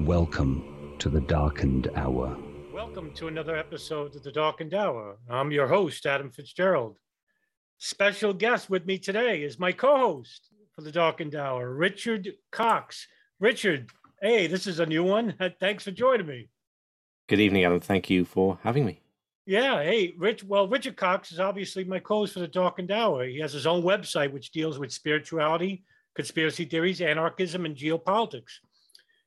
Welcome to the Darkened Hour. Welcome to another episode of the Darkened Hour. I'm your host, Adam Fitzgerald. Special guest with me today is my co host for the Darkened Hour, Richard Cox. Richard, hey, this is a new one. Thanks for joining me. Good evening, Adam. Thank you for having me. Yeah, hey, Rich. Well, Richard Cox is obviously my co-host for the Darkened Hour. He has his own website which deals with spirituality, conspiracy theories, anarchism, and geopolitics.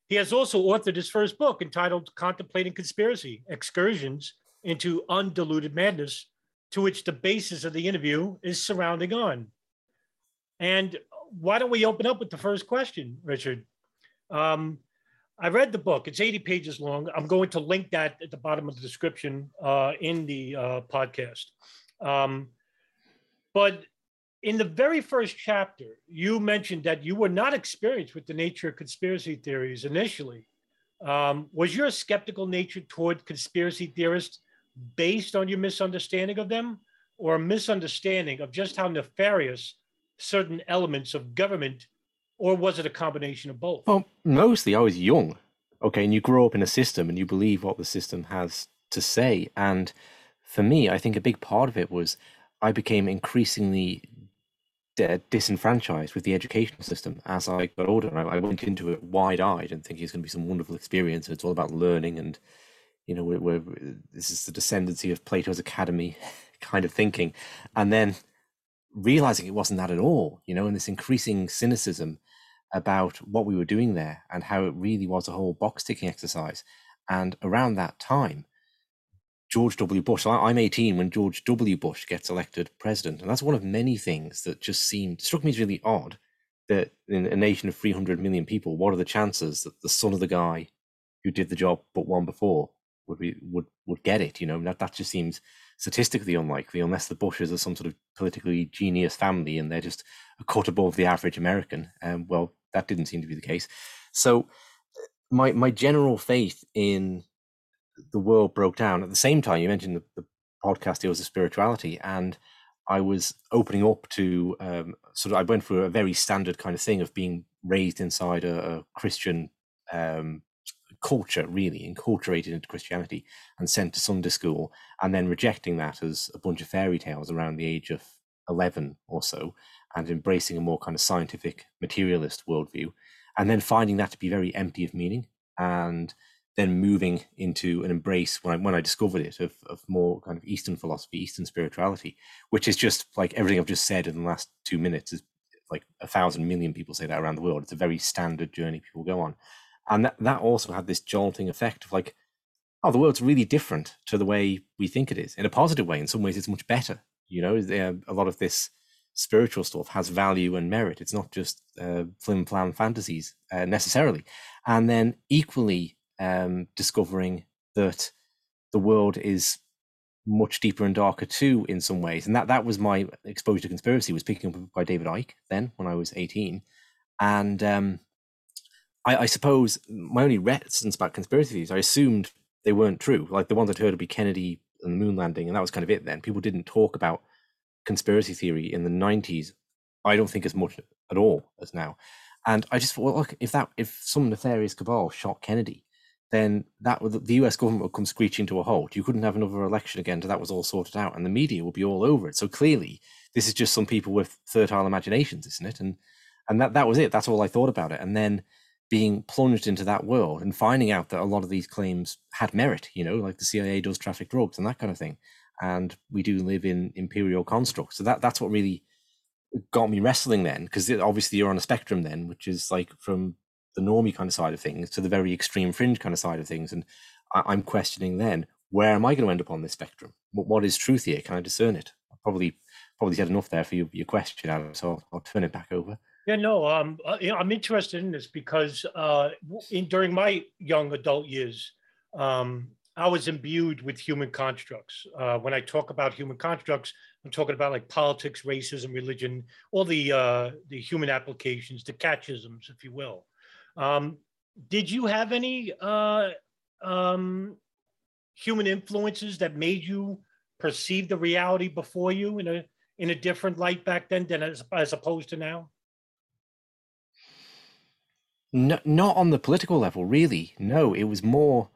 He has also authored his first book entitled Contemplating Conspiracy Excursions into Undiluted Madness, to which the basis of the interview is surrounding on. And why don't we open up with the first question, Richard? Um, I read the book. It's 80 pages long. I'm going to link that at the bottom of the description uh, in the uh, podcast. Um, but in the very first chapter, you mentioned that you were not experienced with the nature of conspiracy theories initially. Um, was your skeptical nature toward conspiracy theorists based on your misunderstanding of them or a misunderstanding of just how nefarious certain elements of government, or was it a combination of both? Well, mostly I was young, okay, and you grow up in a system and you believe what the system has to say. And for me, I think a big part of it was I became increasingly disenfranchised with the education system as I got older. I, I went into it wide eyed and thinking it's going to be some wonderful experience. And it's all about learning and, you know, we're, we're, this is the descendancy of Plato's Academy kind of thinking. And then realizing it wasn't that at all, you know, and this increasing cynicism about what we were doing there and how it really was a whole box ticking exercise. And around that time, George W. Bush. I'm 18 when George W. Bush gets elected president, and that's one of many things that just seemed struck me as really odd. That in a nation of 300 million people, what are the chances that the son of the guy who did the job but one before would be would would get it? You know, that that just seems statistically unlikely, unless the Bushes are some sort of politically genius family and they're just a cut above the average American. Um, well, that didn't seem to be the case. So, my my general faith in the world broke down. At the same time, you mentioned the, the podcast deals with spirituality, and I was opening up to um, sort of. I went through a very standard kind of thing of being raised inside a, a Christian um, culture, really incorporated into Christianity, and sent to Sunday school, and then rejecting that as a bunch of fairy tales around the age of eleven or so, and embracing a more kind of scientific materialist worldview, and then finding that to be very empty of meaning and then moving into an embrace when I, when I discovered it of, of more kind of Eastern philosophy, Eastern spirituality, which is just like everything I've just said in the last two minutes is like a thousand million people say that around the world. It's a very standard journey people go on. And that, that also had this jolting effect of like, oh, the world's really different to the way we think it is in a positive way. In some ways, it's much better. You know, a lot of this spiritual stuff has value and merit. It's not just uh, flim flam fantasies uh, necessarily. And then equally, um, discovering that the world is much deeper and darker too in some ways. And that that was my exposure to conspiracy was picking up by david icke then when i was 18 and um, I, I, suppose my only reticence about conspiracy theories i assumed they weren't true. Like the ones i'd heard would be kennedy and the moon landing and that was kind of it then. People didn't talk about conspiracy theory in the 90s i don't think as much at all as now. And i just thought well, look if that if some nefarious cabal shot kennedy then that would, the US government would come screeching to a halt. You couldn't have another election again until that was all sorted out, and the media would be all over it. So clearly, this is just some people with fertile imaginations, isn't it? And and that that was it. That's all I thought about it. And then being plunged into that world and finding out that a lot of these claims had merit, you know, like the CIA does traffic drugs and that kind of thing. And we do live in imperial constructs. So that that's what really got me wrestling then, because obviously you're on a spectrum then, which is like from the normie kind of side of things to the very extreme fringe kind of side of things. And I, am questioning then, where am I going to end up on this spectrum? What, what is truth here? Can I discern it? I probably probably said enough there for your, your question, Adam. So I'll, I'll turn it back over. Yeah, no, um, uh, I'm interested in this because uh, in, during my young adult years, um, I was imbued with human constructs. Uh, when I talk about human constructs, I'm talking about like politics, racism, religion, all the uh, the human applications, the catchisms, if you will. Um, did you have any uh, um, human influences that made you perceive the reality before you in a in a different light back then than as, as opposed to now? No, not on the political level, really. No, it was more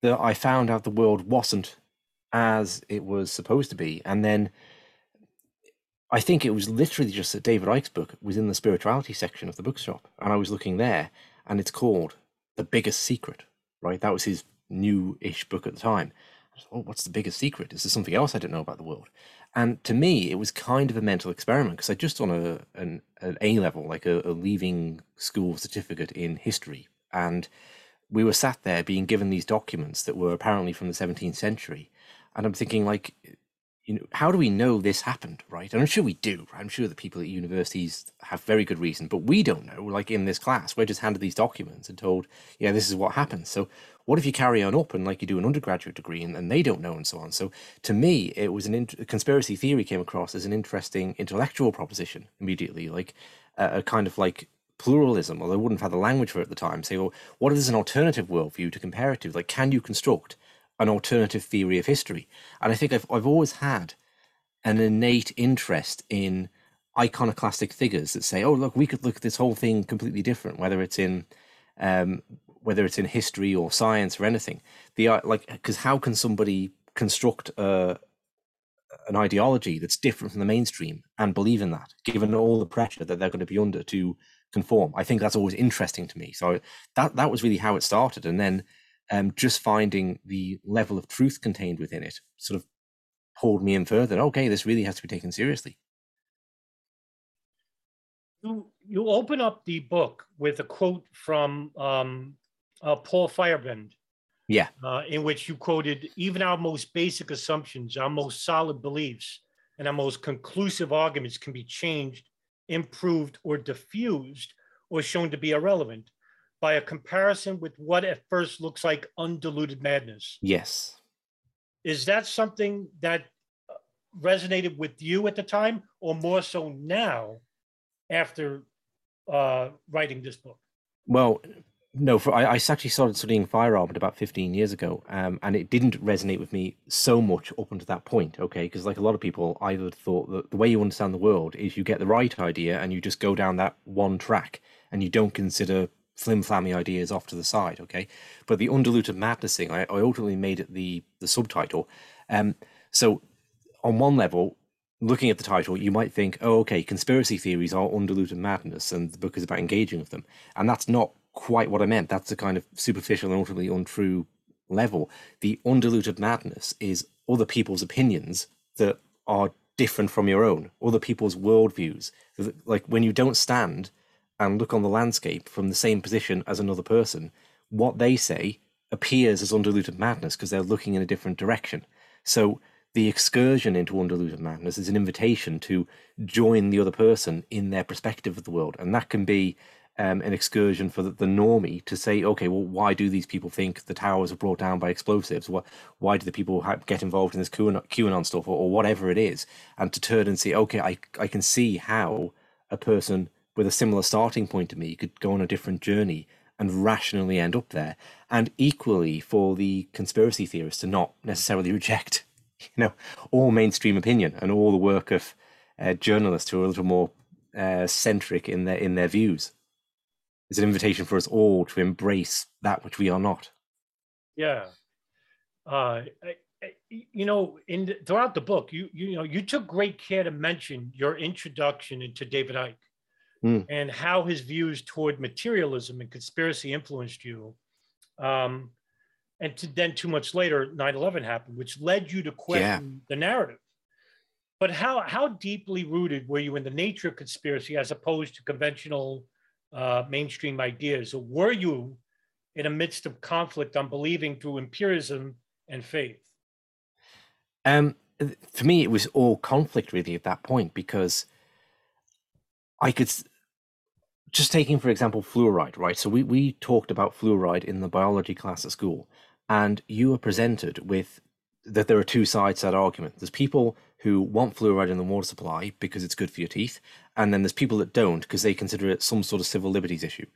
that I found out the world wasn't as it was supposed to be. And then I think it was literally just that David Icke's book was in the spirituality section of the bookshop. And I was looking there, and it's called The Biggest Secret, right? That was his new ish book at the time. Oh, what's the biggest secret? Is there something else I don't know about the world? And to me, it was kind of a mental experiment because I just on a an, an A level, like a, a leaving school certificate in history, and we were sat there being given these documents that were apparently from the 17th century, and I'm thinking like, you know, how do we know this happened, right? And I'm sure we do. I'm sure the people at universities have very good reason, but we don't know. Like in this class, we're just handed these documents and told, yeah, this is what happened. So what if you carry on up and like you do an undergraduate degree and, and they don't know and so on? So to me, it was an int- conspiracy theory came across as an interesting intellectual proposition immediately, like uh, a kind of like pluralism, although I wouldn't have had the language for it at the time. Say, well, what if there's an alternative worldview to compare it to? Like, can you construct an alternative theory of history? And I think I've I've always had an innate interest in iconoclastic figures that say, oh, look, we could look at this whole thing completely different, whether it's in um, whether it's in history or science or anything. The uh, like, because how can somebody construct a an ideology that's different from the mainstream and believe in that, given all the pressure that they're going to be under to conform? I think that's always interesting to me. So that that was really how it started, and then um, just finding the level of truth contained within it sort of pulled me in further. Okay, this really has to be taken seriously. You you open up the book with a quote from um, uh, Paul Feyerabend. Yeah. Uh, in which you quoted even our most basic assumptions, our most solid beliefs, and our most conclusive arguments can be changed, improved, or diffused, or shown to be irrelevant by a comparison with what at first looks like undiluted madness. Yes. Is that something that uh, resonated with you at the time, or more so now after uh, writing this book? Well, no, for, I, I actually started studying Feyerabend about 15 years ago, um, and it didn't resonate with me so much up until that point, okay? Because, like a lot of people, I would thought that the way you understand the world is you get the right idea and you just go down that one track and you don't consider flim flammy ideas off to the side, okay? But the undiluted madness thing, I, I ultimately made it the, the subtitle. Um, so, on one level, looking at the title, you might think, oh, okay, conspiracy theories are undiluted madness, and the book is about engaging with them. And that's not quite what I meant. That's a kind of superficial and ultimately untrue level. The undiluted madness is other people's opinions that are different from your own, other people's worldviews. Like when you don't stand and look on the landscape from the same position as another person, what they say appears as undiluted madness because they're looking in a different direction. So the excursion into undiluted madness is an invitation to join the other person in their perspective of the world. And that can be um, an excursion for the, the, normie to say, okay, well, why do these people think the towers are brought down by explosives? What, why do the people have, get involved in this QAnon, QAnon stuff or, or, whatever it is? And to turn and say, okay, I, I can see how a person with a similar starting point to me could go on a different journey and rationally end up there. And equally for the conspiracy theorists to not necessarily reject, you know, all mainstream opinion and all the work of uh, journalists who are a little more uh, centric in their in their views is an invitation for us all to embrace that which we are not. Yeah. Uh, I, I, you know, in the, throughout the book, you you know you took great care to mention your introduction into David Icke. Mm. and how his views toward materialism and conspiracy influenced you. Um, and to, then two months later, 9/11 happened, which led you to question yeah. the narrative. But how how deeply rooted were you in the nature of conspiracy as opposed to conventional uh, mainstream ideas? Or were you in a midst of conflict on believing through empiricism and faith? Um, for me, it was all conflict really at that point because I could just taking for example fluoride, right? So we we talked about fluoride in the biology class at school, and you were presented with that there are two sides to that argument. There's people who want fluoride in the water supply because it's good for your teeth, and then there's people that don't because they consider it some sort of civil liberties issue.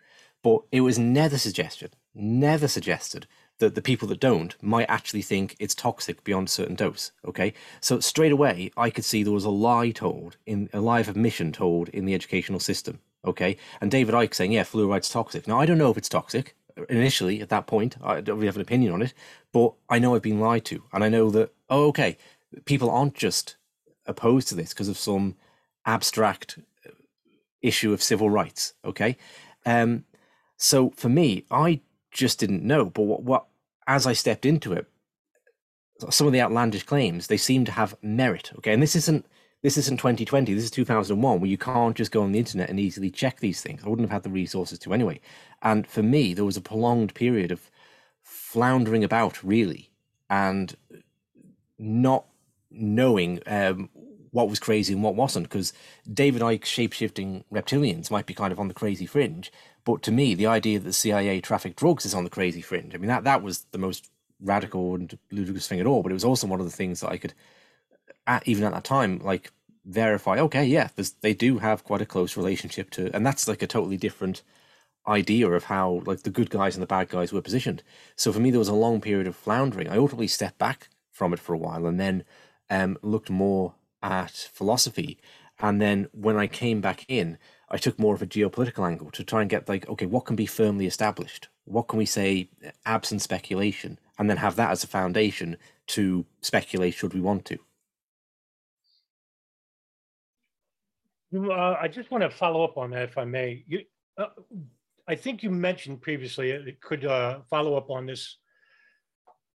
But it was never suggested, never suggested that the people that don't might actually think it's toxic beyond a certain dose. Okay, so straight away I could see there was a lie told in a lie of admission told in the educational system. Okay, and David Icke saying, "Yeah, fluoride's toxic." Now I don't know if it's toxic initially at that point. I don't really have an opinion on it, but I know I've been lied to, and I know that oh, okay, people aren't just opposed to this because of some abstract issue of civil rights. Okay, um, so for me, I just didn't know. But what, what as I stepped into it, some of the outlandish claims they seem to have merit. Okay, and this isn't this isn't 2020. This is 2001, where you can't just go on the internet and easily check these things. I wouldn't have had the resources to anyway. And for me, there was a prolonged period of floundering about, really, and not knowing um, what was crazy and what wasn't. Because David Icke's shapeshifting reptilians might be kind of on the crazy fringe, but to me, the idea that the CIA trafficked drugs is on the crazy fringe. I mean, that that was the most radical and ludicrous thing at all. But it was also one of the things that I could, at, even at that time, like verify. Okay, yeah, they do have quite a close relationship to, and that's like a totally different idea of how like the good guys and the bad guys were positioned. So for me, there was a long period of floundering. I ultimately stepped back from it for a while, and then um, looked more at philosophy. And then when I came back in, I took more of a geopolitical angle to try and get like, okay, what can be firmly established? What can we say absent speculation? And then have that as a foundation to speculate should we want to. Uh, I just want to follow up on that, if I may. You, uh, I think you mentioned previously, it uh, could uh, follow up on this,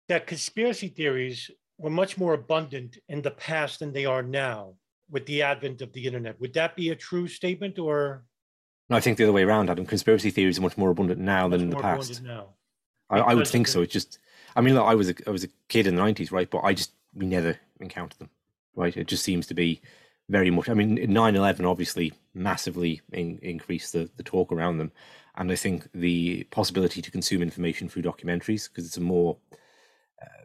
that conspiracy theories were much more abundant in the past than they are now with the advent of the internet. Would that be a true statement or? No, I think the other way around, Adam. Conspiracy theories are much more abundant now than in the past. Now. I, I would think so. It's just, I mean, look, I was a, I was a kid in the nineties, right? But I just we never encountered them, right? It just seems to be very much. I mean, 9-11 obviously massively in, increased the the talk around them, and I think the possibility to consume information through documentaries because it's a more uh,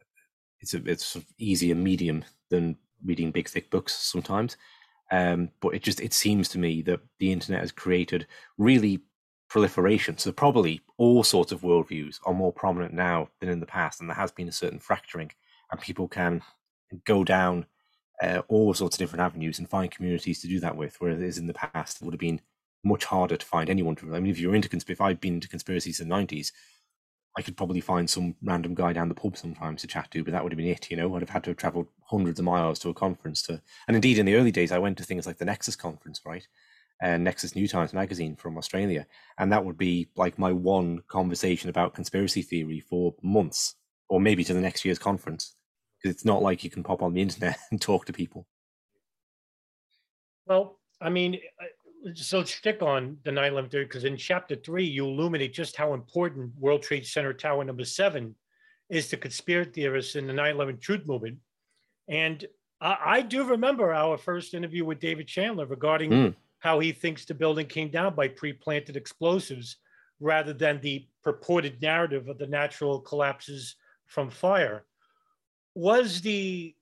it's a it's sort of easier medium than reading big thick books sometimes. Um, but it just it seems to me that the internet has created really proliferation. So probably all sorts of worldviews are more prominent now than in the past, and there has been a certain fracturing, and people can go down uh, all sorts of different avenues and find communities to do that with. Whereas in the past, it would have been much harder to find anyone to. I mean, if you're into conspiracy, if I'd been into conspiracies in the nineties, I could probably find some random guy down the pub sometimes to chat to, but that would have been it. You know, I'd have had to have travelled hundreds of miles to a conference to, and indeed in the early days, I went to things like the Nexus conference, right, and Nexus New Times magazine from Australia, and that would be like my one conversation about conspiracy theory for months, or maybe to the next year's conference, because it's not like you can pop on the internet and talk to people. Well, I mean, so stick on the 9/11 theory because in chapter three you illuminate just how important World Trade Center Tower number seven is to conspiracy theorists in the 9/11 truth movement. And I, I do remember our first interview with David Chandler regarding mm. how he thinks the building came down by pre-planted explosives rather than the purported narrative of the natural collapses from fire. Was the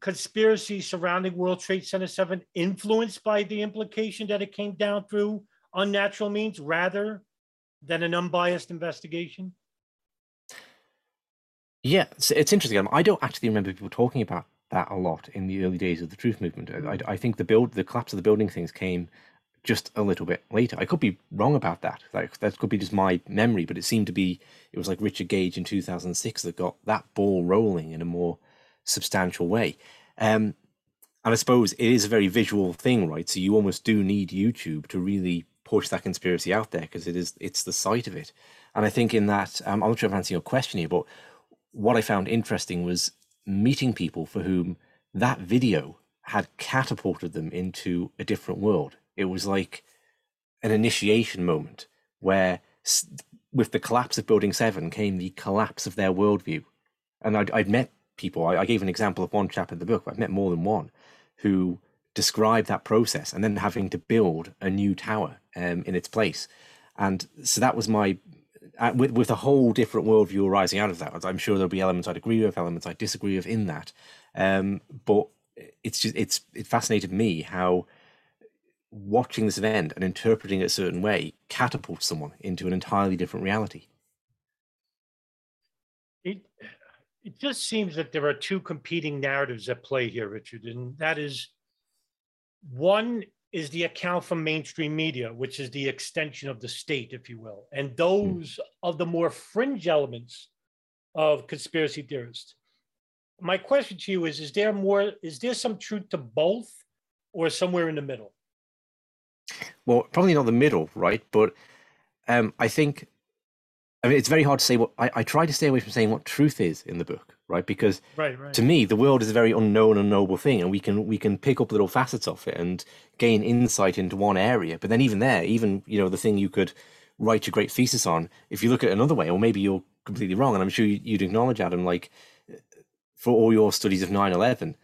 conspiracy surrounding World Trade Center 7 influenced by the implication that it came down through unnatural means rather than an unbiased investigation? Yeah, it's, it's interesting. I don't actually remember people talking about that a lot in the early days of the truth movement. I, I think the build, the collapse of the building things came just a little bit later. I could be wrong about that. Like that could be just my memory, but it seemed to be it was like Richard Gage in 2006 that got that ball rolling in a more substantial way. Um, and I suppose it is a very visual thing, right? So you almost do need YouTube to really push that conspiracy out there because it is it's the sight of it. And I think in that, um, I'm not sure I'm answering your question here, but what I found interesting was meeting people for whom that video had catapulted them into a different world. It was like an initiation moment where, with the collapse of Building 7, came the collapse of their worldview. And I'd, I'd met people, I, I, gave an example of one chap in the book, I've met more than one who described that process and then having to build a new tower um, in its place. And so that was my uh, with with a whole different worldview arising out of that. I'm sure there'll be elements I'd agree with, elements I disagree with in that. Um, but it's just it's it fascinated me how watching this event and interpreting it a certain way catapults someone into an entirely different reality. It it just seems that there are two competing narratives at play here, Richard, and that is one is the account from mainstream media, which is the extension of the state, if you will, and those mm. of the more fringe elements of conspiracy theorists. My question to you is: Is there more? Is there some truth to both, or somewhere in the middle? Well, probably not the middle, right? But um, I think I mean, it's very hard to say what I, I try to stay away from saying what truth is in the book, right? Because right, right. to me, the world is a very unknown, unknowable thing, and we can we can pick up little facets of it and gain insight into one area. But then, even there, even you know, the thing you could write your great thesis on, if you look at it another way, or maybe you're completely wrong, and I'm sure you'd acknowledge, Adam, like for all your studies of 9/11,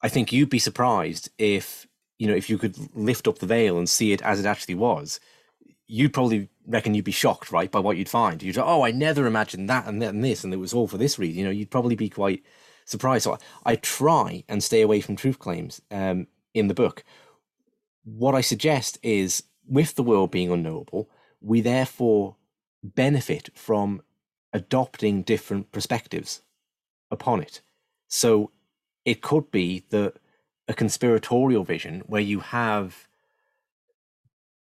I think you'd be surprised if you know if you could lift up the veil and see it as it actually was you'd probably reckon you'd be shocked, right, by what you'd find. You'd go, "Oh, I never imagined that and and this, and it was all for this reason." You know, you'd probably be quite surprised. So I, I try and stay away from truth claims um, in the book. What I suggest is, with the world being unknowable, we therefore benefit from adopting different perspectives upon it. So it could be that a conspiratorial vision where you have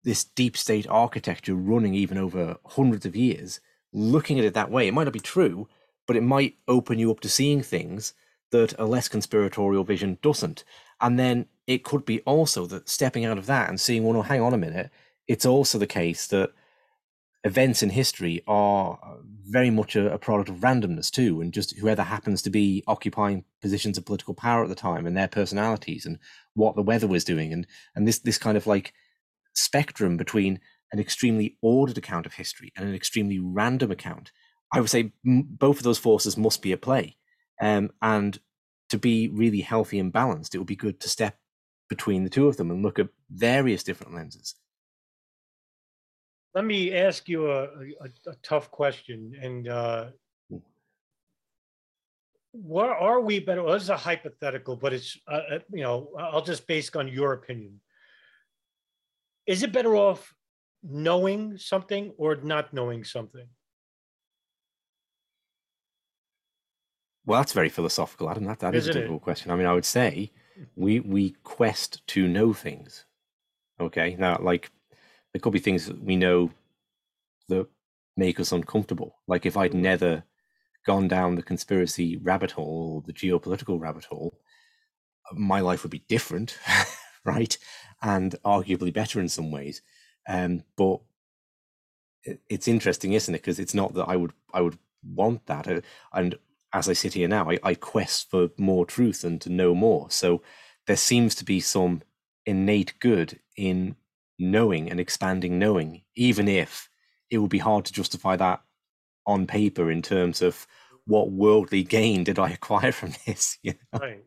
this deep state architecture running even over hundreds of years, looking at it that way, it might not be true, but it might open you up to seeing things that a less conspiratorial vision doesn't. And then it could be also that stepping out of that and seeing, well, no, hang on a minute, it's also the case that events in history are very much a, a, product of randomness too, and just whoever happens to be occupying positions of political power at the time and their personalities and what the weather was doing, and and this this kind of like spectrum between an extremely ordered account of history and an extremely random account, I would say both of those forces must be at play. Um, and to be really healthy and balanced, it would be good to step between the two of them and look at various different lenses. Let me ask you a, a, a tough question. And uh, what are we better? Well, this is a hypothetical, but it's, uh, uh you know, I'll just base on your opinion is it better off knowing something or not knowing something? Well, that's very philosophical, Adam. That that is a difficult it? question. I mean, I would say we we quest to know things. Okay, now like there could be things that we know that make us uncomfortable. Like if I'd never gone down the conspiracy rabbit hole or the geopolitical rabbit hole, my life would be different, right? and arguably better in some ways. Um, but it's interesting, isn't it? Because it's not that I would I would want that, uh, and as I sit here now, I, I quest for more truth and to know more. So there seems to be some innate good in knowing and expanding knowing, even if it would be hard to justify that on paper in terms of what worldly gain did I acquire from this. You know? Right.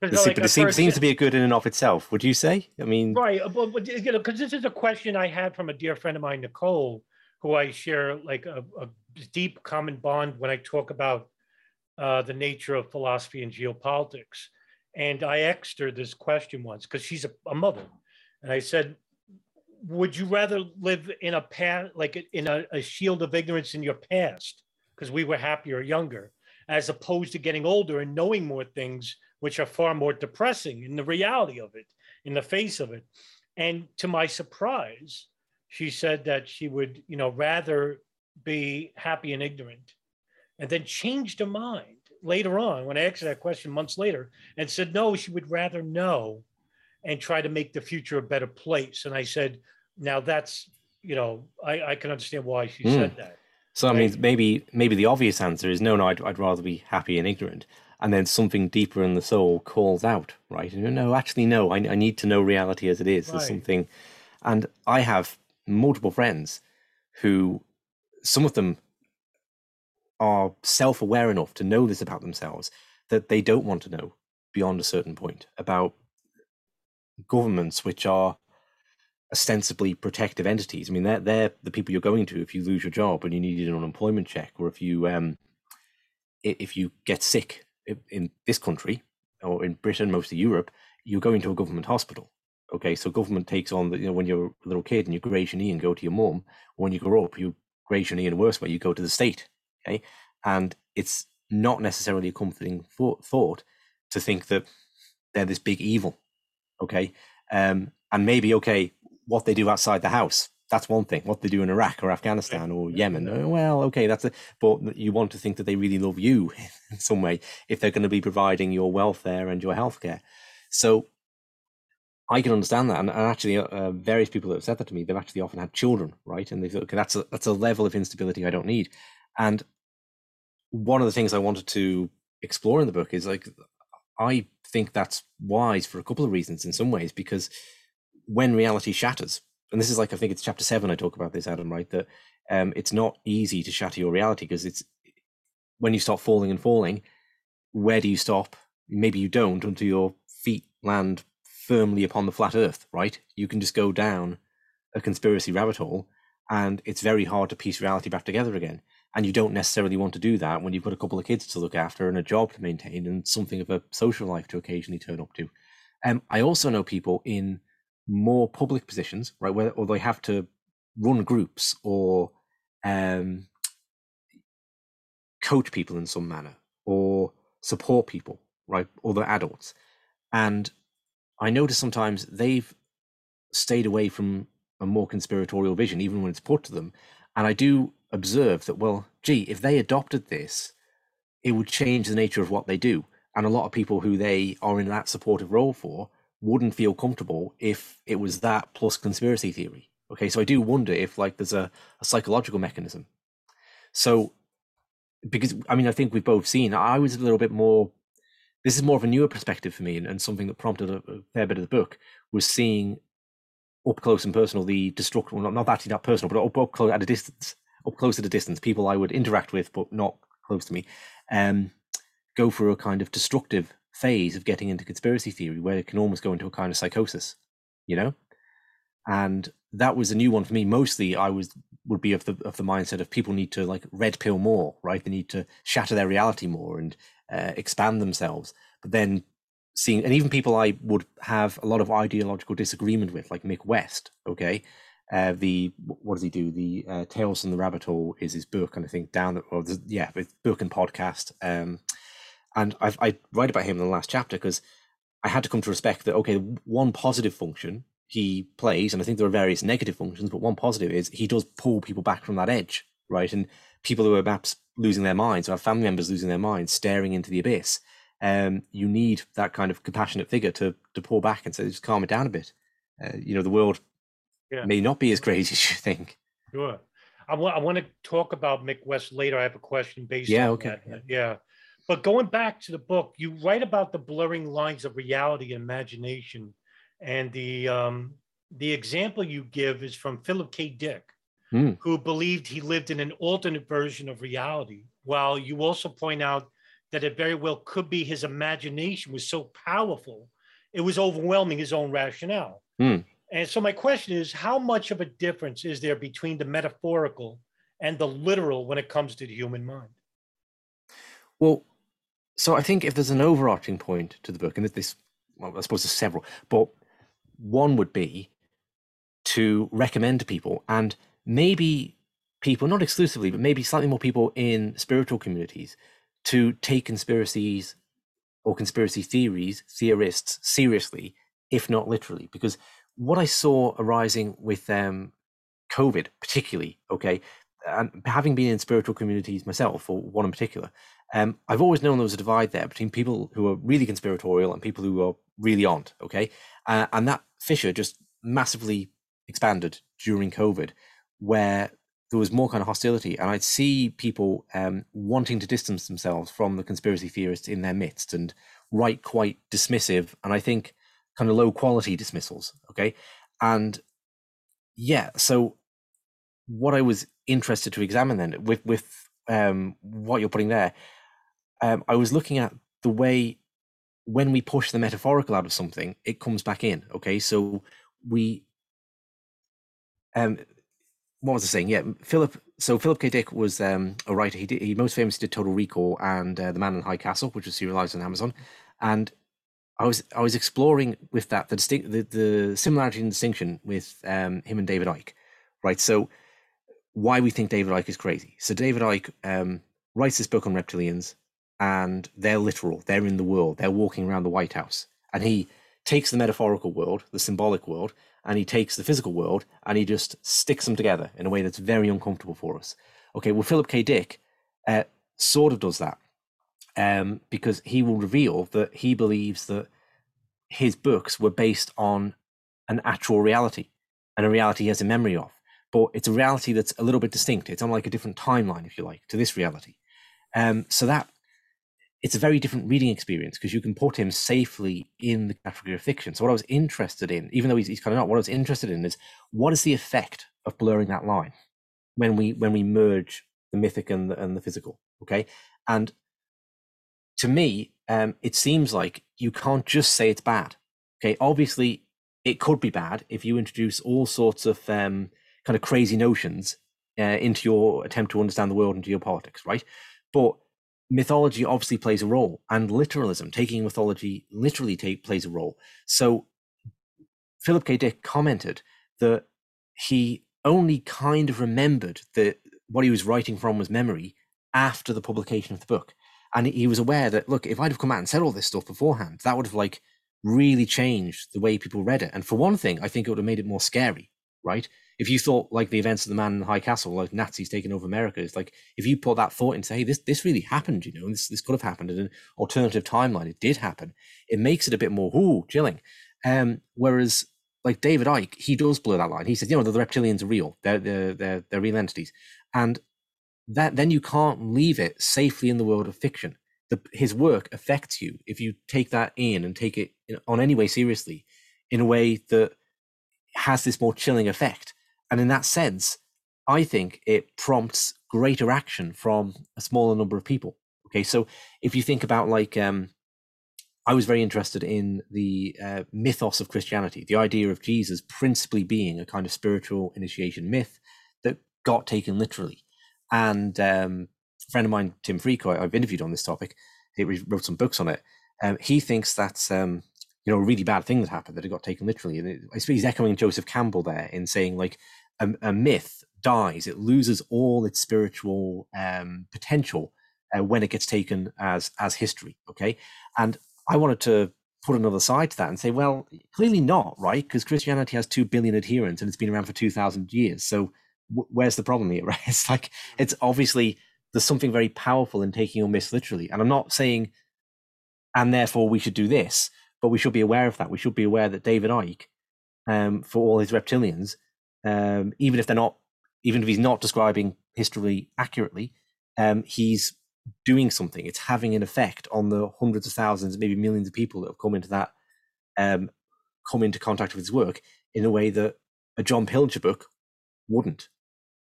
But like it seems, seems to be a good in and of itself. Would you say? I mean, right? But, but you know, because this is a question I had from a dear friend of mine, Nicole, who I share like a, a deep common bond when I talk about uh, the nature of philosophy and geopolitics. And I asked her this question once because she's a, a, mother, and I said, "Would you rather live in a past, like in a, a shield of ignorance in your past, because we were happier younger, as opposed to getting older and knowing more things?" which are far more depressing in the reality of it, in the face of it. And to my surprise, she said that she would, you know, rather be happy and ignorant, and then changed her mind later on when I asked her that question months later and said, no, she would rather know and try to make the future a better place. And I said, now that's, you know, I, I can understand why she Mm. said that. So I Right. mean, maybe maybe the obvious answer is no, no. I'd, I'd rather be happy and ignorant, and then something deeper in the soul calls out, right? And, no, actually, no. I, I need to know reality as it is. There's something, and I have multiple friends who, some of them, are self-aware enough to know this about themselves that they don't want to know beyond a certain point about governments which are ostensibly protective entities. I mean, they're they're the people you're going to if you lose your job and you need an unemployment check, or if you um if you get sick in this country or in Britain, most of Europe, you're going to a government hospital. Okay, so government takes on the you know when you're a little kid and you graze your knee and go to your mum. When you grow up, you graze your knee in a worse way, you go to the state. Okay, and it's not necessarily a comforting thought to think that they're this big evil. Okay, um, and maybe okay, what they do outside the house. That's one thing. What they do in Iraq or Afghanistan or Yemen. uh, Well, okay, that's it. But you want to think that they really love you in some way if they're going to be providing your welfare and your healthcare. So I can understand that, and, and actually, uh, uh, various people that have said that to me, they've actually often had children, right? And they thought, okay, that's a that's a level of instability I don't need. And one of the things I wanted to explore in the book is like, I think that's wise for a couple of reasons. In some ways, because when reality shatters, and this is like I think it's chapter seven I talk about this, Adam, right? That um, it's not easy to shatter your reality because it's when you start falling and falling, where do you stop? Maybe you don't until your feet land firmly upon the flat earth, right? You can just go down a conspiracy rabbit hole and it's very hard to piece reality back together again. And you don't necessarily want to do that when you've got a couple of kids to look after and a job to maintain and something of a social life to occasionally turn up to. Um, I also know people in more public positions, right, where or they have to run groups or um, coach people in some manner or support people, right, other adults. And I notice sometimes they've stayed away from a more conspiratorial vision, even when it's put to them. And I do observe that, well, gee, if they adopted this, it would change the nature of what they do. And a lot of people who they are in that supportive role for wouldn't feel comfortable if it was that plus conspiracy theory. Okay, so I do wonder if like there's a, a psychological mechanism. So because I mean I think we've both seen I was a little bit more this is more of a newer perspective for me and, and something that prompted a, a fair bit of the book was seeing up close and personal the destructive well, not, not actually not personal but up, up close at a distance up close at a distance people I would interact with but not close to me um go through a kind of destructive phase of getting into conspiracy theory where it can almost go into a kind of psychosis you know? And that was a new one for me. Mostly i was would be of the of the mindset of people need to like red pill more right? They need to shatter their reality more and uh, expand themselves. But then seeing and even people i would have a lot of ideological disagreement with like mick west okay uh, the what does he do the uh, tales from the rabbit hole is his book and i think down the, yeah book and podcast um and I've, i write about him in the last chapter because i had to come to respect that okay one positive function he plays, and I think there are various negative functions, but one positive is he does pull people back from that edge, right? And people who are perhaps losing their minds, or have family members losing their minds, staring into the abyss, um, you need that kind of compassionate figure to to pull back and say, just calm it down a bit. Uh, you know, the world Yeah. may not be as crazy as you think. Sure. I want, I want to talk about Mick West later. I have a question based Yeah, on okay, that. Yeah. yeah. But going back to the book, you write about the blurring lines of reality and imagination. And the um, the example you give is from Philip K. Dick, Hmm. who believed he lived in an alternate version of reality. While you also point out that it very well could be his imagination was so powerful, it was overwhelming his own rationale. Hmm. And so my question is, how much of a difference is there between the metaphorical and the literal when it comes to the human mind? Well, so I think if there's an overarching point to the book, and this, well, I suppose there's several, but one would be to recommend to people, and maybe people, not exclusively, but maybe slightly more people in spiritual communities, to take conspiracies or conspiracy theories, theorists seriously, if not literally, because what I saw arising with um, COVID, particularly, okay, and having been in spiritual communities myself, or one in particular, Um, I've always known there was a divide there between people who are really conspiratorial and people who are really aren't. Okay, uh, and that fissure just massively expanded during COVID, where there was more kind of hostility, and I'd see people um, wanting to distance themselves from the conspiracy theorists in their midst and write quite dismissive, and I think kind of low quality dismissals. Okay, and yeah, so what I was interested to examine then with with um, what you're putting there, um, I was looking at the way when we push the metaphorical out of something, it comes back in. Okay, so we um what was I saying? Yeah, Philip. So Philip K. Dick was um, a writer. He did, he most famously did Total Recall and uh, The Man in High Castle, which was serialized on Amazon. And I was I was exploring with that the distinct the, the similarity and distinction with um, him and David Icke, right? So why we think David Icke is crazy. So David Icke um, writes this book on reptilians, and they're literal. They're in the world. They're walking around the White House, and he takes the metaphorical world, the symbolic world, and he takes the physical world and he just sticks them together in a way that's very uncomfortable for us. Okay, well, Philip K. Dick uh, sort of does that um, because he will reveal that he believes that his books were based on an actual reality and a reality he has a memory of. But it's a reality that's a little bit distinct. It's on like a different timeline, if you like, to this reality. Um, so that it's a very different reading experience because you can put him safely in the category of fiction. So what I was interested in, even though he's, he's kind of not, what I was interested in is what is the effect of blurring that line when we when we merge the mythic and the, and the physical. Okay, and to me, um, it seems like you can't just say it's bad. Okay, obviously it could be bad if you introduce all sorts of um, kind of crazy notions uh, into your attempt to understand the world and geopolitics, right? But mythology obviously plays a role, and literalism, taking mythology literally take, plays a role. So Philip K. Dick commented that he only kind of remembered that what he was writing from was memory after the publication of the book. And he was aware that, look, if I'd have come out and said all this stuff beforehand, that would have like really changed the way people read it. And for one thing, I think it would have made it more scary, right? if you thought like the events of the man in the high castle, like Nazis taking over America, it's like if you put that thought into, hey, this this really happened, you know, this this could have happened in an alternative timeline. It did happen. It makes it a bit more ooh chilling. Um, whereas like David Icke, he does blur that line. He says, you know, the reptilians are real. They're they're they're, they're real entities, and that then you can't leave it safely in the world of fiction. The, his work affects you if you take that in and take it on any way seriously, in a way that has this more chilling effect and in that sense, I think it prompts greater action from a smaller number of people. Okay, so if you think about like, um, I was very interested in the uh, mythos of Christianity, the idea of Jesus principally being a kind of spiritual initiation myth that got taken literally. And um, a friend of mine, Tim Freke, I've interviewed on this topic. He wrote some books on it. Um, he thinks that's um, you know a really bad thing that happened that it got taken literally, and it, I suppose he's echoing Joseph Campbell there in saying like a, a myth dies, it loses all its spiritual um, potential uh, when it gets taken as as history. Okay, and I wanted to put another side to that and say, well, clearly not, right? Because Christianity has two billion adherents and it's been around for two thousand years. So where's the problem here, right? It's like it's obviously there's something very powerful in taking your myth literally, and I'm not saying, and therefore we should do this, but we should be aware of that. We should be aware that David Icke, um, for all his reptilians, um, even if they're not, even if he's not describing history accurately, um, he's doing something. It's having an effect on the hundreds of thousands, maybe millions of people that have come into that, um, come into contact with his work in a way that a John Pilger book wouldn't,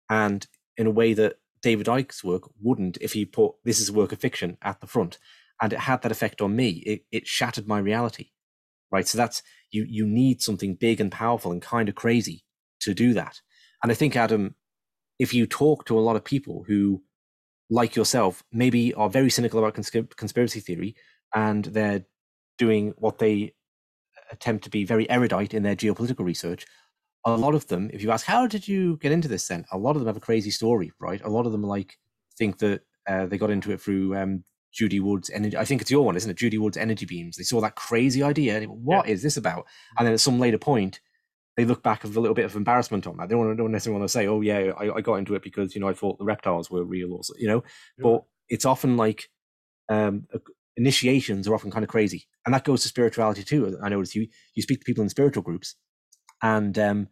and in a way that David Icke's work wouldn't if he put this is a work of fiction at the front. And it had that effect on me. It, it shattered my reality, right? So that's you. You need something big and powerful and kind of crazy to do that. And I think, Adam, if you talk to a lot of people who, like yourself, maybe are very cynical about cons- conspiracy theory and they're doing what they attempt to be very erudite in their geopolitical research, a lot of them, if you ask, how did you get into this then? A lot of them have a crazy story, right? A lot of them like think that uh, they got into it through um, Judy Wood's energy. I think it's your one, isn't it? Judy Wood's energy beams. They saw that crazy idea. And, what yeah. is this about? And then at some later point, they look back with a little bit of embarrassment on that. They don't, don't necessarily want to say, "Oh yeah, I, I, got into it because you know I thought the reptiles were real," or you know. Yeah. But it's often like um, initiations are often kind of crazy, and that goes to spirituality too. I notice you you speak to people in spiritual groups, and um,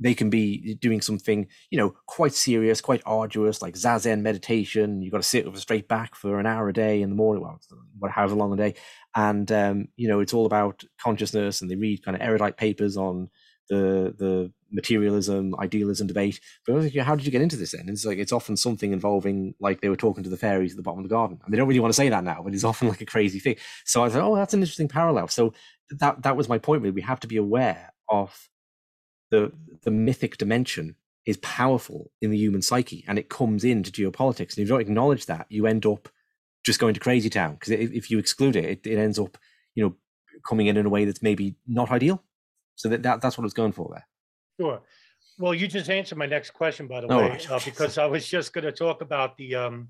they can be doing something you know quite serious, quite arduous, like zazen meditation. You've got to sit with a straight back for an hour a day in the morning, well, however long a day, and um, you know it's all about consciousness, and they read kind of erudite papers on the the materialism idealism debate. But like, how did you get into this then? It's like it's often something involving like they were talking to the fairies at the bottom of the garden. And they don't really want to say that now but it's often like a crazy thing. So i thought oh that's an interesting parallel. So that that was my point really. We have to be aware of the the mythic dimension is powerful in the human psyche and it comes into geopolitics and if you don't acknowledge that you end up just going to crazy town because if, if you exclude it, it it ends up you know coming in in a way that's maybe not ideal so that, that that's what it's going for there. Sure. Well, you just answered my next question, by the Oh, way, uh, because I was just going to talk about the, um,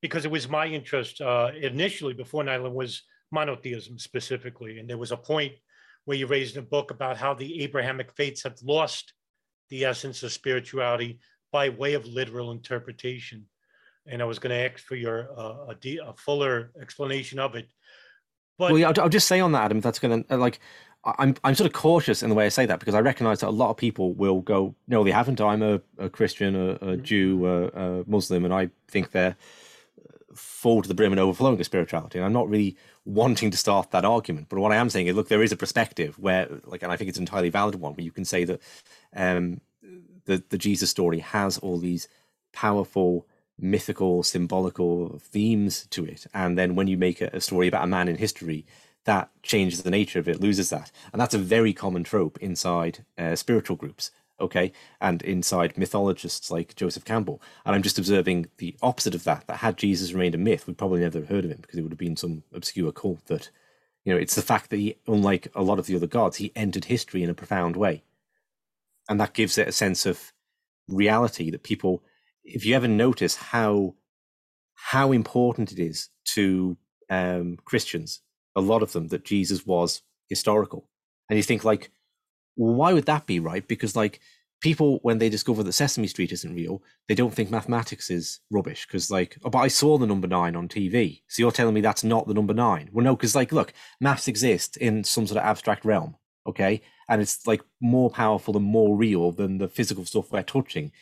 because it was my interest uh, initially before 9 was monotheism specifically. And there was a point where you raised a book about how the Abrahamic faiths have lost the essence of spirituality by way of literal interpretation. And I was going to ask for your uh, a, de- a fuller explanation of it. But well, yeah, I'll, I'll just say on that, Adam, if that's going to like, I- I'm I'm sort of cautious in the way I say that because I recognise that a lot of people will go, no, they haven't. I'm a, a Christian, a, a Jew, a, a Muslim, and I think they're full to the brim and overflowing with spirituality. And I'm not really wanting to start that argument, but what I am saying is, look, there is a perspective where, like, and I think it's an entirely valid one, where you can say that um, the the Jesus story has all these powerful mythical symbolical themes to it. And then when you make a, a story about a man in history that changes the nature of it loses that. And that's a very common trope inside uh, spiritual groups okay and inside mythologists like joseph campbell. And i'm just observing the opposite of that that had jesus remained a myth we'd probably never have heard of him because it would have been some obscure cult that you know it's the fact that he unlike a lot of the other gods he entered history in a profound way. And that gives it a sense of reality that people if you ever notice how how important it is to um, Christians, a lot of them, that Jesus was historical, and you think like, why would that be right? Because like people when they discover that Sesame Street isn't real, they don't think mathematics is rubbish because like, oh, but I saw the number nine on TV, so you're telling me that's not the number nine? Well, no, because like, look, maths exists in some sort of abstract realm, okay, and it's like more powerful and more real than the physical stuff we're touching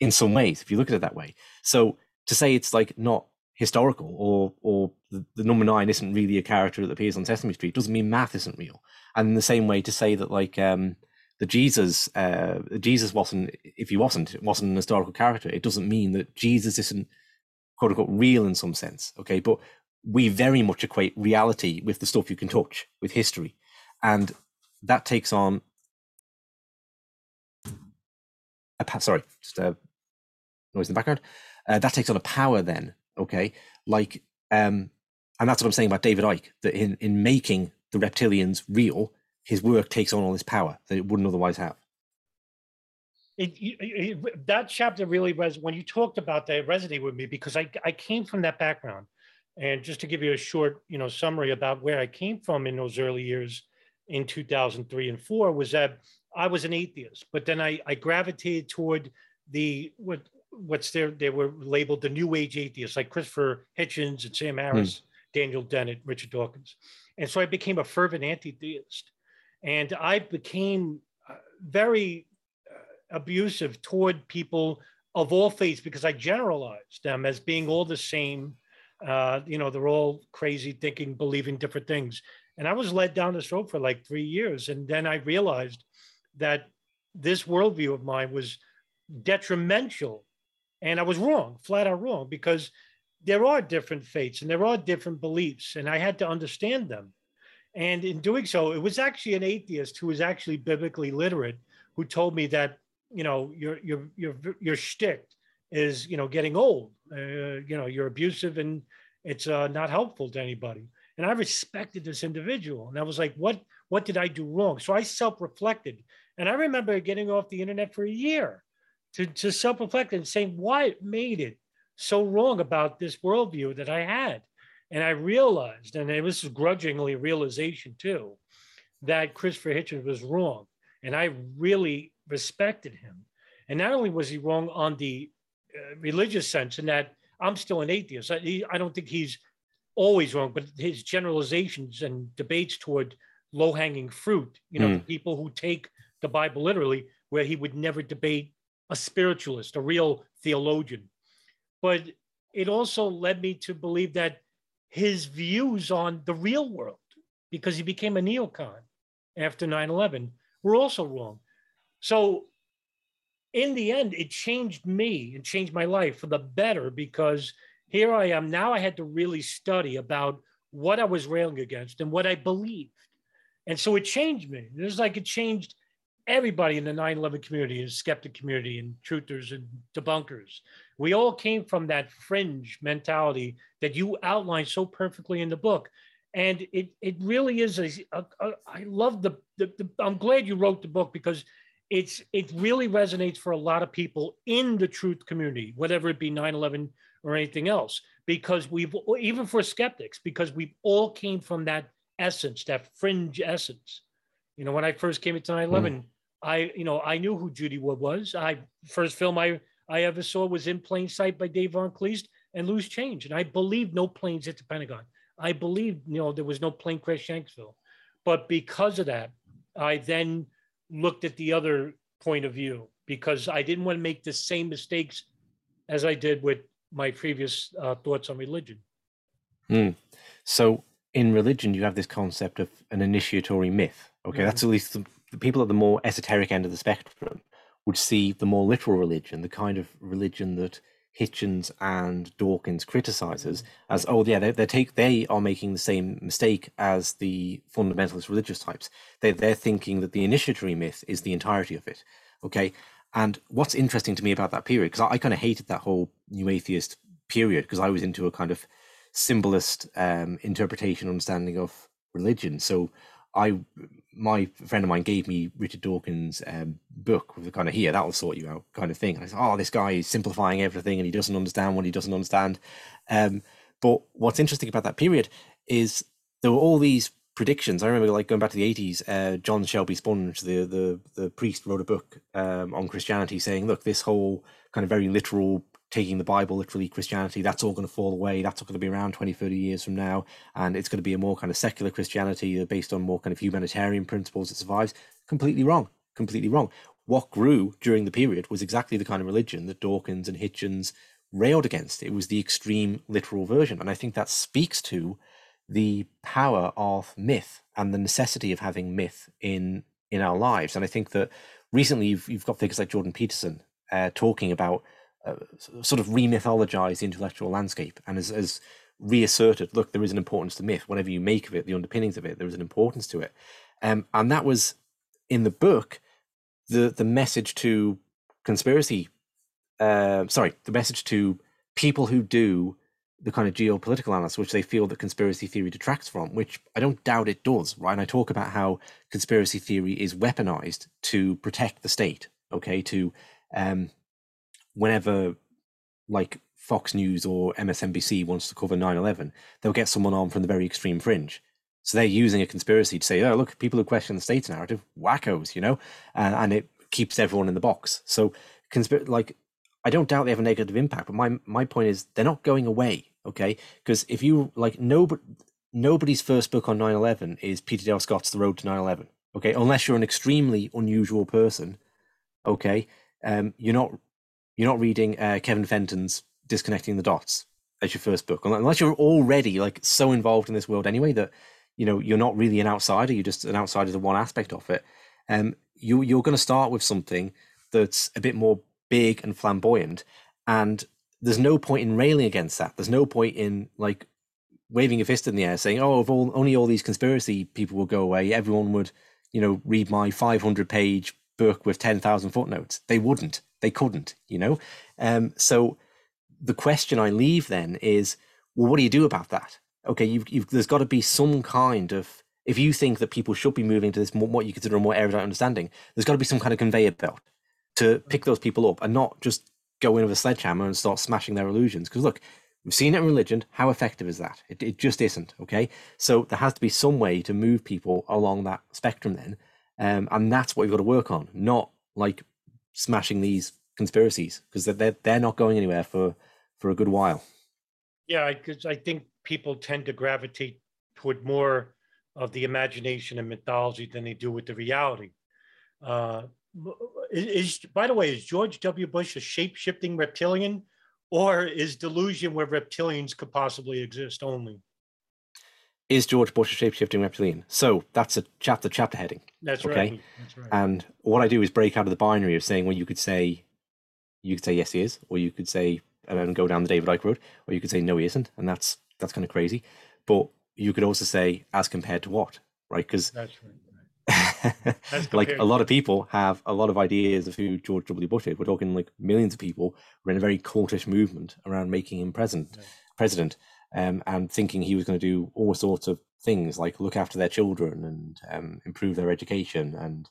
in some ways if you look at it that way so to say it's like not historical or or the, the number nine isn't really a character that appears on sesame street. Doesn't mean math isn't real. And in the same way to say that like um the jesus uh jesus wasn't if he wasn't it wasn't an historical character. It doesn't mean that jesus isn't quote unquote real in some sense okay? But we very much equate reality with the stuff you can touch with history. And that takes on a pa- sorry just a noise in the background. Uh, that takes on a power then okay? Like um and that's what i'm saying about david icke that in in making the reptilians real his work takes on all this power that it wouldn't otherwise have. It, it, it- that chapter really was when you talked about that resonated with me because I, I came from that background. And just to give you a short you know summary about where i came from in those early years in 2003 and 4 was that i was an atheist but then i, I gravitated toward the what what's there they were labeled the new age atheists like christopher hitchens and sam harris daniel dennett richard dawkins and so i became a fervent anti-theist and i became uh, very uh, abusive toward people of all faiths because I generalized them as being all the same. Uh, you know, they're all crazy, thinking, believing different things. And I was led down this road for like three years. And then I realized that this worldview of mine was detrimental. And I was wrong, flat out wrong, because there are different faiths and there are different beliefs. And I had to understand them. And in doing so, it was actually an atheist who was actually biblically literate who told me that you know your your your your shtick is you know getting old. Uh, you know you're abusive and it's uh, not helpful to anybody. And I respected this individual, and I was like, what what did I do wrong? So I self-reflected, and I remember getting off the internet for a year to to self-reflect and saying what made it so wrong about this worldview that I had. And I realized, and it was grudgingly realization too, that Christopher Hitchens was wrong. And I really respected him. And not only was he wrong on the uh, religious sense, in that I'm still an atheist. I, he, I don't think he's always wrong, but his generalizations and debates toward low hanging fruit, you know, mm. the people who take the Bible literally, where he would never debate a spiritualist, a real theologian. But it also led me to believe that his views on the real world, because he became a neocon after 9 11, were also wrong. So, in the end, it changed me and changed my life for the better because here I am. Now I had to really study about what I was railing against and what I believed. And so it changed me. It was like it changed everybody in the 9-11 community and skeptic community and truthers and debunkers. We all came from that fringe mentality that you outlined so perfectly in the book. And it, it really is, a, a, a, I love the, the, the, I'm glad you wrote the book because it's, it really resonates for a lot of people in the truth community, whatever it be 9-11 or anything else, because we've, even for skeptics, because we all came from that essence, that fringe essence. You know, when I first came into 9 11, mm. I, you know, I knew who Judy Wood was. I first film I I ever saw was in Plane Site by Dave Von Kleist and Loose Change, and I believed no planes hit the Pentagon. I believed, you know, there was no plane crash Shanksville, but because of that, I then looked at the other point of view because I didn't want to make the same mistakes as I did with my previous uh, thoughts on religion. Mm. So in religion, you have this concept of an initiatory myth. Okay, mm. that's at least the, the people at the more esoteric end of the spectrum would see the more literal religion, the kind of religion that Hitchens and Dawkins criticizes as, oh yeah, they they take they are making the same mistake as the fundamentalist religious types. They they're thinking that the initiatory myth is the entirety of it. Okay, and what's interesting to me about that period, because I, I kind of hated that whole new atheist period, because I was into a kind of symbolist um, interpretation, understanding of religion. So I, my friend of mine gave me Richard Dawkins' um, book with the kind of here that will sort you out kind of thing. And I said, oh, this guy is simplifying everything, and he doesn't understand what he doesn't understand. Um, but what's interesting about that period is there were all these predictions. I remember like going back to the eighties. Uh, John Shelby Spong, the the the priest, wrote a book um, on Christianity, saying, "Look, this whole kind of very literal taking the Bible literally, Christianity, that's all going to fall away. That's not going to be around 20, 30 years from now. And it's going to be a more kind of secular Christianity based on more kind of humanitarian principles that survives. Completely wrong. Completely wrong. What grew during the period was exactly the kind of religion that Dawkins and Hitchens railed against. It was the extreme literal version. And I think that speaks to the power of myth and the necessity of having myth in in our lives. And I think that recently you've, you've got figures like Jordan Peterson uh, talking about uh, sort of remythologized the intellectual landscape and has, has reasserted, look, there is an importance to myth. Whatever you make of it, the underpinnings of it, there is an importance to it. Um, and that was in the book the the message to conspiracy. Uh, sorry, the message to people who do the kind of geopolitical analysis, which they feel that conspiracy theory detracts from, which I don't doubt it does, right? And I talk about how conspiracy theory is weaponized to protect the state, okay, to um, whenever like Fox News or MSNBC wants to cover 9/11, they'll get someone on from the very extreme fringe. So they're using a conspiracy to say, "Oh, look, people who question the state's narrative, wackos," you know, and, it keeps everyone in the box. So, conspir- like, I don't doubt they have a negative impact, but my my point is they're not going away, okay? Because if you like, nobody nobody's first book on 9/11 is Peter Dale Scott's The Road to 9/11, okay? Unless you're an extremely unusual person, okay? Um, you're not you're not reading uh, Kevin Fenton's Disconnecting the Dots as your first book, unless you're already like so involved in this world anyway that you know you're not really an outsider. You're just an outsider to one aspect of it. Um, you you're going to start with something that's a bit more big and flamboyant, and there's no point in railing against that. There's no point in like waving a fist in the air saying, "Oh, if all, only all these conspiracy people will go away, everyone would, you know, read my 500 page book with 10,000 footnotes." They wouldn't. They couldn't, you know? Um, so the question I leave then is, well, what do you do about that? Okay, you've, you've, there's got to be some kind of, if you think that people should be moving to this, more, what you consider a more erudite understanding, there's got to be some kind of conveyor belt to pick those people up and not just go in with a sledgehammer and start smashing their illusions. Because look, we've seen it in religion. How effective is that? It, it just isn't. Okay. So there has to be some way to move people along that spectrum then. Um, and that's what you've got to work on, not like smashing these conspiracies because they're, they're not going anywhere for for a good while. Yeah, because I think people tend to gravitate toward more of the imagination and mythology than they do with the reality. Uh, is, by the way, is George W. Bush a shape shifting reptilian or is delusion where reptilians could possibly exist only? Is George Bush a shape shifting reptilian? So that's a chapter chapter heading. That's okay? right. That's right. And what I do is break out of the binary of saying, well, you could say, you could say yes, he is, or you could say and then go down the David Icke road, or you could say no, he isn't, and that's that's kind of crazy. But you could also say as compared to what, right? Because that's right. like a lot of people have a lot of ideas of who George W. Bush is. We're talking like millions of people We're in a very cultish movement around making him president, yeah. president, um, and thinking he was going to do all sorts of things like look after their children and um, improve their education and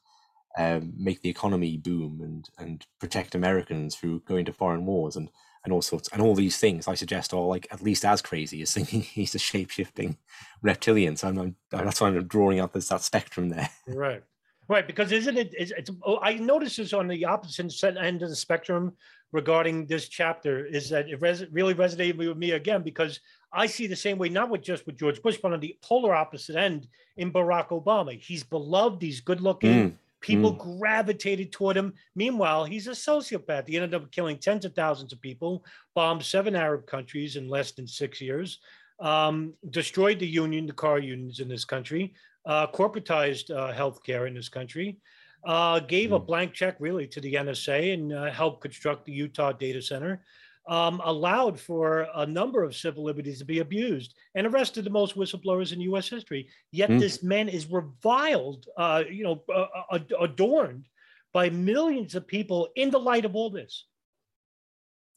um, make the economy boom and and protect Americans through going to foreign wars and and all sorts and all these things I suggest are like at least as crazy as thinking he's a shape shifting reptilian. So I'm, I'm, that's why I'm drawing out this that spectrum there. Right, right. Because isn't it? It's, it's oh, I notice this on the opposite end of the spectrum regarding this chapter is that it res- really resonated with me again because I see the same way, not with just with George Bush, but on the polar opposite end in Barack Obama. He's beloved, he's good looking. Mm. People mm. gravitated toward him. Meanwhile, he's a sociopath. He ended up killing tens of thousands of people, bombed seven Arab countries in less than six years, um, destroyed the union, the car unions in this country, uh, corporatized uh, healthcare in this country, uh, gave mm. a blank check really to the NSA and uh, helped construct the Utah data center um, allowed for a number of civil liberties to be abused and arrested the most whistleblowers in U.S. history. Yet mm. this man is reviled, uh, you know, uh, uh adorned by millions of people in the light of all this.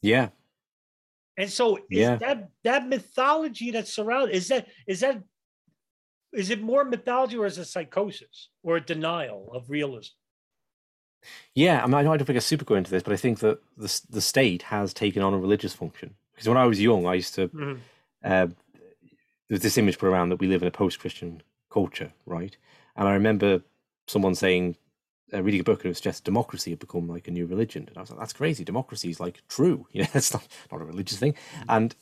Yeah. And so, is yeah. that that mythology that surrounds is that is that is it more mythology or is it psychosis or a denial of realism? Yeah, I mean, I don't think I super go into this, but I think that the the state has taken on a religious function. Because when I was young, I used to mm-hmm. uh, there's this image put around that we live in a post-Christian culture, right? And I remember someone saying, uh, reading a book, and it was just democracy had become like a new religion, and I was like, that's crazy. Democracy is like true, you know, it's not not a religious thing. Mm-hmm. And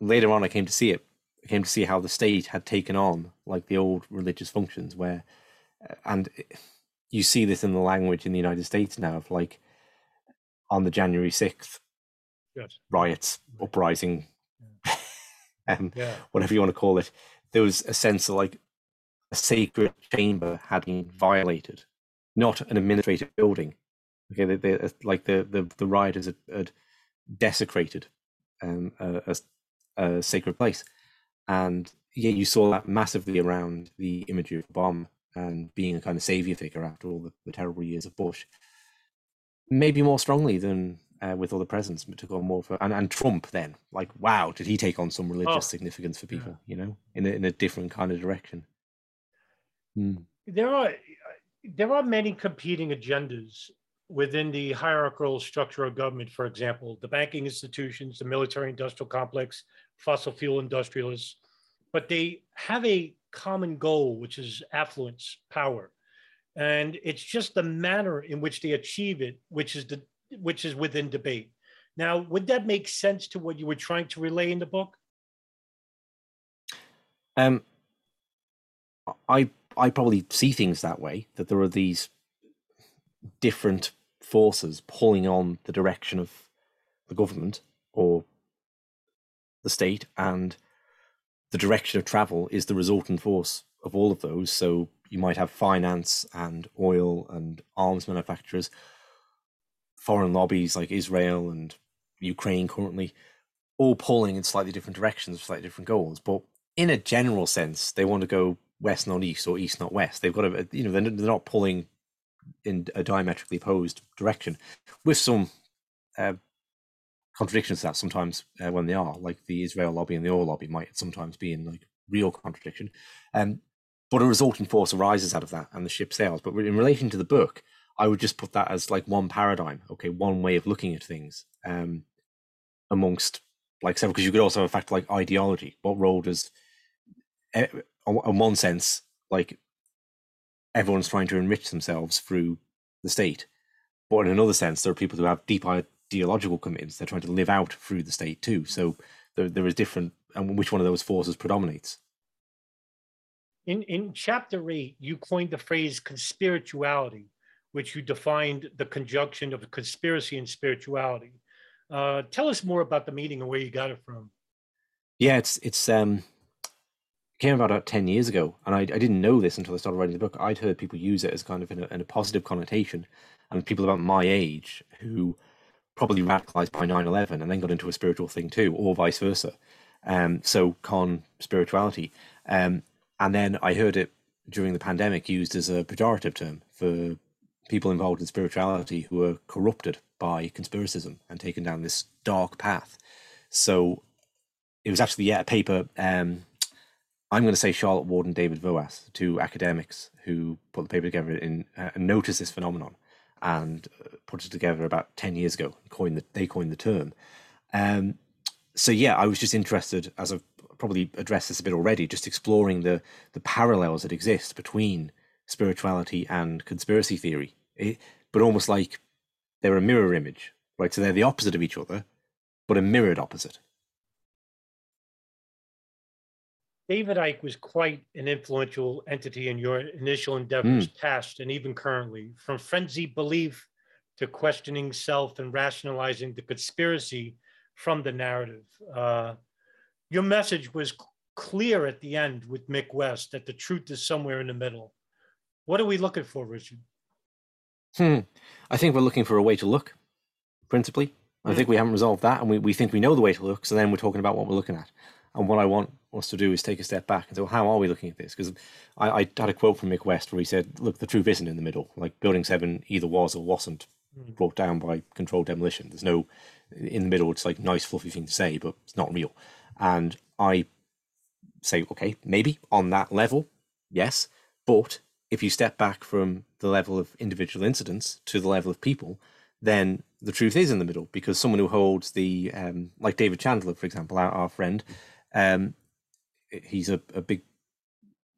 later on, I came to see it. I came to see how the state had taken on like the old religious functions, where uh, and. It, you see this in the language in the United States now of like on the January 6th yes. riots, uprising, yeah. um, yeah. whatever you want to call it. There was a sense of like a sacred chamber had been violated, not an administrative building. Okay, they, they, uh, like the, the, the rioters had, had desecrated um, a, a, a, sacred place. And yeah, you saw that massively around the imagery of the bomb and being a kind of savior figure after all the, the terrible years of Bush, maybe more strongly than uh, with the presidents, but took on more for and, and Trump. Then, like, wow, did he take on some religious oh, significance for people? Yeah. You know, in a, in a different kind of direction. Hmm. There are there are many competing agendas within the hierarchical structure of government. For example, the banking institutions, the military-industrial complex, fossil fuel industrialists, but they have a common goal, which is affluence, power. And it's just the manner in which they achieve it, which is the which is within debate. Now, would that make sense to what you were trying to relay in the book? Um, I I probably see things that way. That there are these different forces pulling on the direction of the government or the state, and the direction of travel is the resultant force of all of those. So you might have finance and oil and arms manufacturers, foreign lobbies like Israel and Ukraine currently, all pulling in slightly different directions, slightly different goals. But in a general sense, they want to go west, not east, or east, not west. They've got to, you know, they're, they're not pulling in a diametrically opposed direction, with some uh, contradictions to that sometimes uh, when they are, like the Israel lobby and the oil lobby might sometimes be in like real contradiction. Um, but a resulting force arises out of that and the ship sails. But in relation to the book, I would just put that as like one paradigm, okay, one way of looking at things um, amongst like several, because you could also have a like ideology. What role does, in one sense, like everyone's trying to enrich themselves through the state. But in another sense, there are people who have deep ideological commitments they're trying to live out through the state too. So there, there is different, and which one of those forces predominates. In, in chapter eight, you coined the phrase conspirituality, which you defined the conjunction of conspiracy and spirituality. Uh, tell us more about the meaning and where you got it from. Yeah, it's it's um came about about 10 years ago and I, I didn't know this until i started writing the book i'd heard people use it as kind of in a, in a positive connotation and people about my age who probably radicalized by 9-11 and then got into a spiritual thing too or vice versa. Um, so con spirituality. Um, and then i heard it during the pandemic used as a pejorative term for people involved in spirituality who were corrupted by conspiracism and taken down this dark path. So it was actually yeah a paper um, I'm going to say Charlotte Ward and David Voas, two academics who put the paper together in, uh, and noticed this phenomenon and uh, put it together about 10 years ago. Coined the, they coined the term. Um, so, yeah, I was just interested, as I've probably addressed this a bit already, just exploring the, the parallels that exist between spirituality and conspiracy theory, it, but almost like they're a mirror image, right? So they're the opposite of each other, but a mirrored opposite. David Icke was quite an influential entity in your initial endeavors, mm. past and even currently, from frenzied belief to questioning self and rationalizing the conspiracy from the narrative. Uh, your message was clear at the end with Mick West that the truth is somewhere in the middle. What are we looking for, Richard? Hmm. I think we're looking for a way to look, principally. I hmm. think we haven't resolved that, and we, we think we know the way to look, so then we're talking about what we're looking at. And what I want us to do is take a step back and say, well, how are we looking at this? Because I, I, had a quote from Mick West where he said, look, the truth isn't in the middle. Like Building 7 either was or wasn't mm. brought down by controlled demolition. There's no, in the middle, it's like nice, fluffy thing to say, but it's not real. And I say, okay, maybe on that level, yes. But if you step back from the level of individual incidents to the level of people, then the truth is in the middle because someone who holds the, um, like David Chandler, for example, our, our friend, um, he's a, a big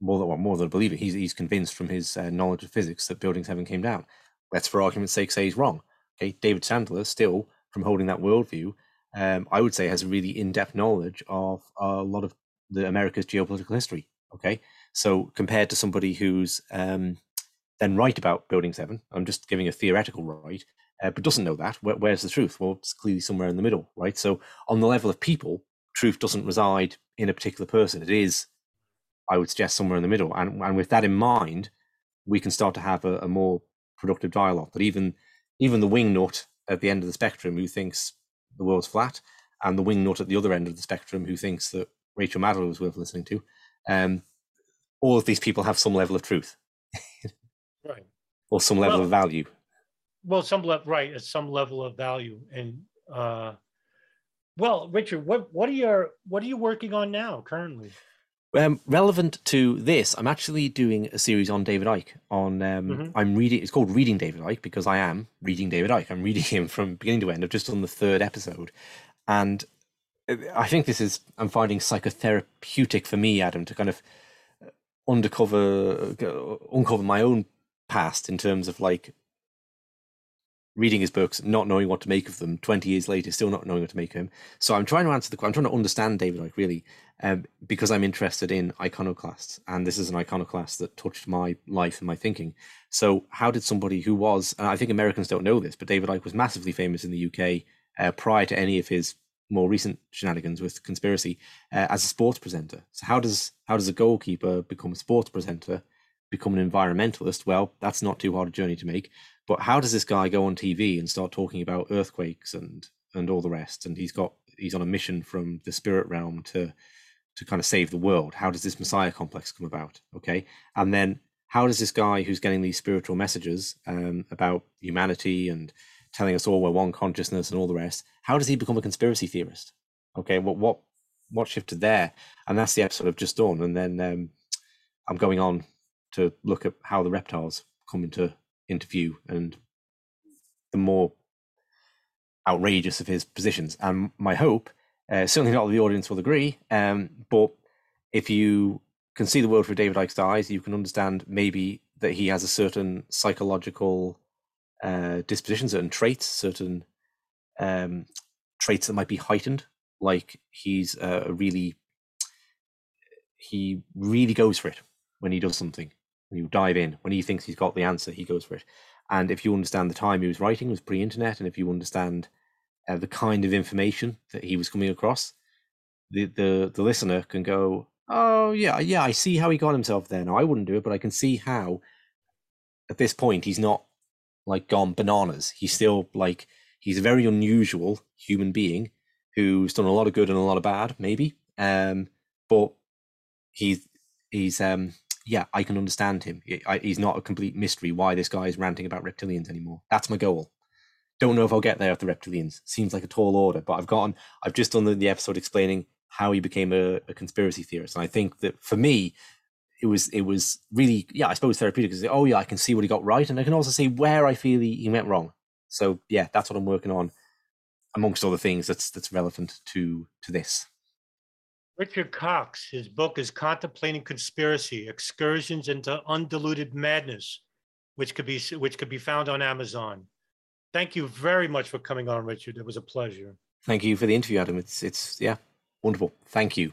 more than well, more than a believer. He's he's convinced from his uh, knowledge of physics that Building Seven came down. Let's, for argument's sake, say he's wrong. Okay, David Chandler still from holding that worldview, um, I would say has a really in-depth knowledge of a lot of the America's geopolitical history. Okay, so compared to somebody who's um, then right about Building Seven, I'm just giving a theoretical right, uh, but doesn't know that. Where, where's the truth? Well, it's clearly somewhere in the middle, right? So on the level of people, truth doesn't reside in a particular person. It is, I would suggest, somewhere in the middle. And, and with that in mind, we can start to have a, a more productive dialogue. That even even the wing wingnut at the end of the spectrum who thinks the world's flat, and the wing wingnut at the other end of the spectrum who thinks that Rachel Maddow was worth listening to, um, all of these people have some level of truth, right, or some level well, of value. Well, some level, right, at some level of value, and uh, well, Richard, what what are your what are you working on now currently? Um, relevant to this, I'm actually doing a series on David Icke. On um, mm-hmm. I'm reading. It's called Reading David Icke because I am reading David Icke. I'm reading him from beginning to end. I've just done the third episode, and uh, I think this is. I'm finding psychotherapeutic for me, Adam, to kind of uh, undercover, uh, uncover my own past in terms of like reading his books, not knowing what to make of them, 20 years later, still not knowing what to make of him. So I'm trying to answer the I'm trying to understand David Icke really, um, because I'm interested in iconoclasts. And this is an iconoclast that touched my life and my thinking. So, how did somebody who was, and I think Americans don't know this, but David Icke was massively famous in the UK uh, prior to any of his more recent shenanigans with conspiracy uh, as a sports presenter. So, how does how does a goalkeeper become a sports presenter? Become an environmentalist? Well, that's not too hard a journey to make. But how does this guy go on TV and start talking about earthquakes and and all the rest? And he's got he's on a mission from the spirit realm to to kind of save the world. How does this messiah complex come about? Okay, and then how does this guy who's getting these spiritual messages um, about humanity and telling us all we're one consciousness and all the rest, how does he become a conspiracy theorist? Okay, what what what shifted there? And that's the episode I've just done. And then um, I'm going on to look at how the reptiles come into interview and the more outrageous of his positions. And my hope, uh, certainly not the audience will agree, um, but if you can see the world through David Icke's eyes, you can understand maybe that he has a certain psychological uh, disposition, certain traits, certain um, traits that might be heightened like he's a really he really goes for it when he does something. When you dive in, when he thinks he's got the answer, he goes for it. And if you understand the time he was writing was pre-internet, and if you understand uh, the kind of information that he was coming across, the, the the listener can go, "Oh yeah, yeah, I see how he got himself there." Now I wouldn't do it, but I can see how. At this point, he's not like gone bananas. He's still like he's a very unusual human being who's done a lot of good and a lot of bad, maybe. Um, but he's he's um yeah, I can understand him. he's not a complete mystery why this guy is ranting about reptilians anymore. That's my goal. Don't know if I'll get there with the reptilians. Seems like a tall order, but I've gotten. I've just done the, the episode explaining how he became a, a, conspiracy theorist, and I think that for me, it was it was really yeah, I suppose therapeutic because oh yeah, I can see what he got right, and I can also see where I feel he, he went wrong. So yeah, that's what I'm working on, amongst other things that's that's relevant to to this. Richard Cox, his book is Contemplating Conspiracy: Excursions into Undiluted Madness, which could be which could be found on Amazon. Thank you very much for coming on, Richard. It was a pleasure. Thank you for the interview, Adam. It's it's yeah, wonderful. Thank you.